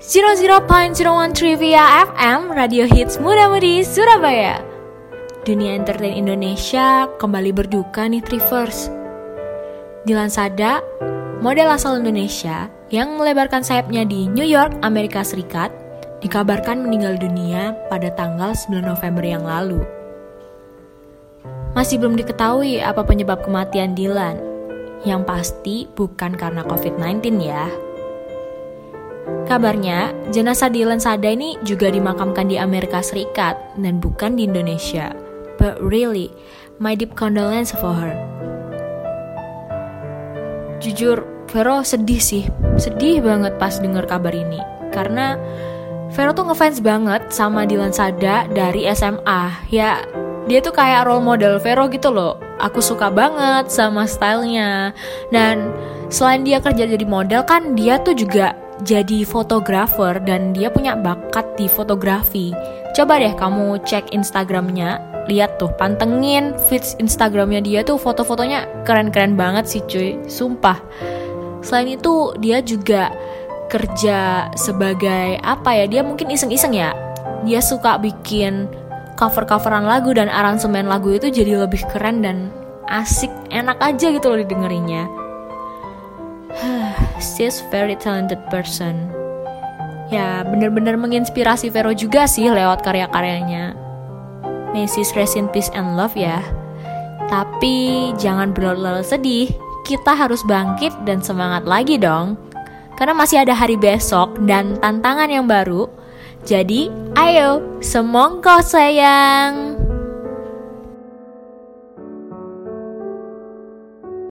00.01 Trivia FM Radio Hits Muda Mudi Surabaya. Dunia entertain Indonesia kembali berduka nih Trivers Dilan Sada, model asal Indonesia yang melebarkan sayapnya di New York, Amerika Serikat dikabarkan meninggal dunia pada tanggal 9 November yang lalu. Masih belum diketahui apa penyebab kematian Dilan. Yang pasti bukan karena COVID-19 ya Kabarnya, jenazah Dylan Sada ini juga dimakamkan di Amerika Serikat dan bukan di Indonesia. But really, my deep condolence for her. Jujur, Vero sedih sih. Sedih banget pas denger kabar ini. Karena Vero tuh ngefans banget sama Dylan Sada dari SMA. Ya, dia tuh kayak role model Vero gitu loh. Aku suka banget sama stylenya. Dan selain dia kerja jadi model kan, dia tuh juga jadi fotografer dan dia punya bakat di fotografi. Coba deh kamu cek Instagramnya, lihat tuh, pantengin feeds Instagramnya dia tuh foto-fotonya keren-keren banget sih cuy, sumpah. Selain itu dia juga kerja sebagai apa ya, dia mungkin iseng-iseng ya. Dia suka bikin cover-coveran lagu dan aransemen lagu itu jadi lebih keren dan asik, enak aja gitu loh didengerinnya. She's very talented person. Ya, bener-bener menginspirasi Vero juga sih lewat karya-karyanya. May she's rest in peace and love ya. Tapi jangan berlarut-larut sedih. Kita harus bangkit dan semangat lagi dong. Karena masih ada hari besok dan tantangan yang baru. Jadi, ayo, semongko sayang.